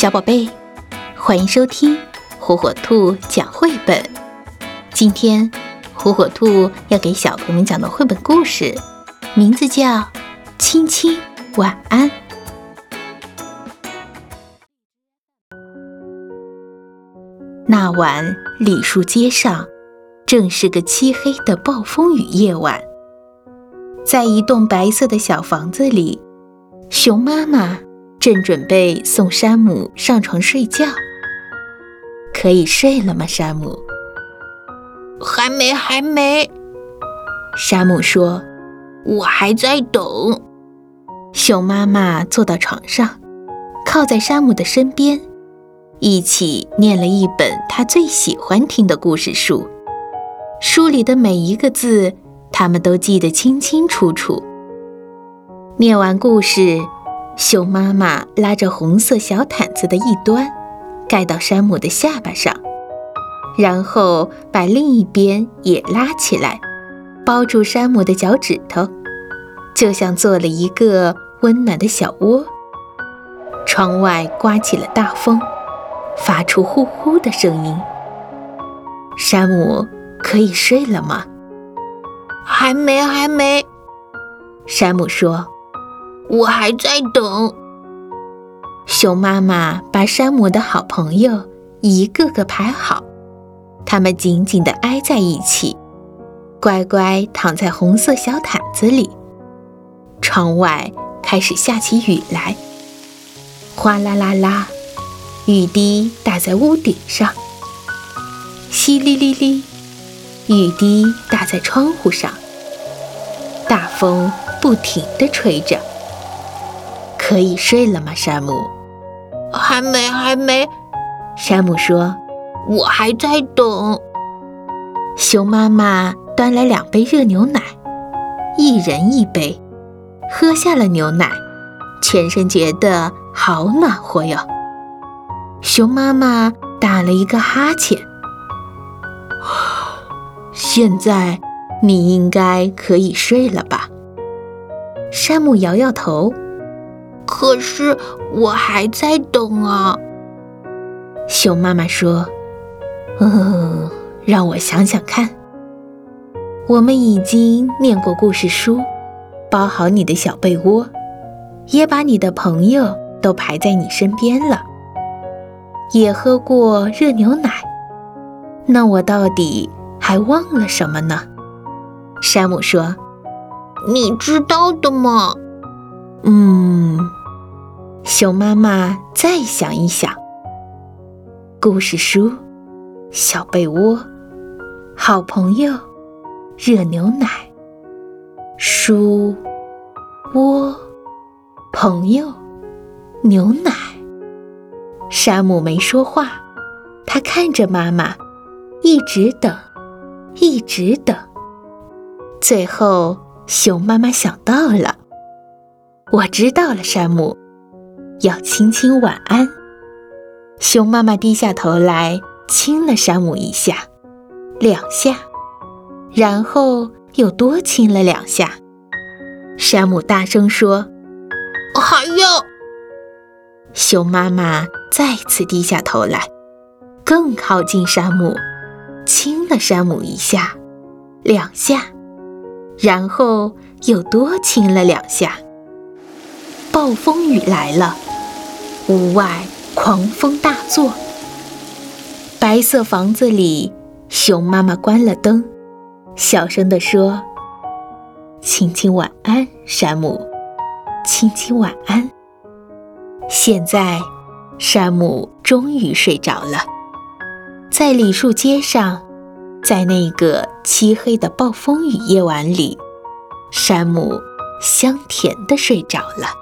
小宝贝，欢迎收听火火兔讲绘本。今天，火火兔要给小朋友们讲的绘本故事，名字叫《亲亲晚安》。那晚，李树街上正是个漆黑的暴风雨夜晚，在一栋白色的小房子里，熊妈妈。正准备送山姆上床睡觉，可以睡了吗？山姆还没，还没。山姆说：“我还在等。”熊妈妈坐到床上，靠在山姆的身边，一起念了一本他最喜欢听的故事书。书里的每一个字，他们都记得清清楚楚。念完故事。熊妈妈拉着红色小毯子的一端，盖到山姆的下巴上，然后把另一边也拉起来，包住山姆的脚趾头，就像做了一个温暖的小窝。窗外刮起了大风，发出呼呼的声音。山姆可以睡了吗？还没，还没。山姆说。我还在等。熊妈妈把山姆的好朋友一个个排好，他们紧紧地挨在一起，乖乖躺在红色小毯子里。窗外开始下起雨来，哗啦啦啦，雨滴打在屋顶上；淅沥沥沥，雨滴打在窗户上。大风不停地吹着。可以睡了吗，山姆？还没，还没。山姆说：“我还在等。”熊妈妈端来两杯热牛奶，一人一杯。喝下了牛奶，全身觉得好暖和哟。熊妈妈打了一个哈欠。现在你应该可以睡了吧？山姆摇摇头。可是我还在等啊。熊妈妈说：“嗯，让我想想看。我们已经念过故事书，包好你的小被窝，也把你的朋友都排在你身边了，也喝过热牛奶。那我到底还忘了什么呢？”山姆说：“你知道的嘛？”嗯。熊妈妈再想一想，故事书、小被窝、好朋友、热牛奶、书、窝、朋友、牛奶。山姆没说话，他看着妈妈，一直等，一直等。最后，熊妈妈想到了，我知道了，山姆。要亲亲晚安。熊妈妈低下头来亲了山姆一下，两下，然后又多亲了两下。山姆大声说：“还要。”熊妈妈再次低下头来，更靠近山姆，亲了山姆一下，两下，然后又多亲了两下。暴风雨来了。屋外狂风大作，白色房子里，熊妈妈关了灯，小声地说：“亲亲晚安，山姆，亲亲晚安。”现在，山姆终于睡着了，在李树街上，在那个漆黑的暴风雨夜晚里，山姆香甜地睡着了。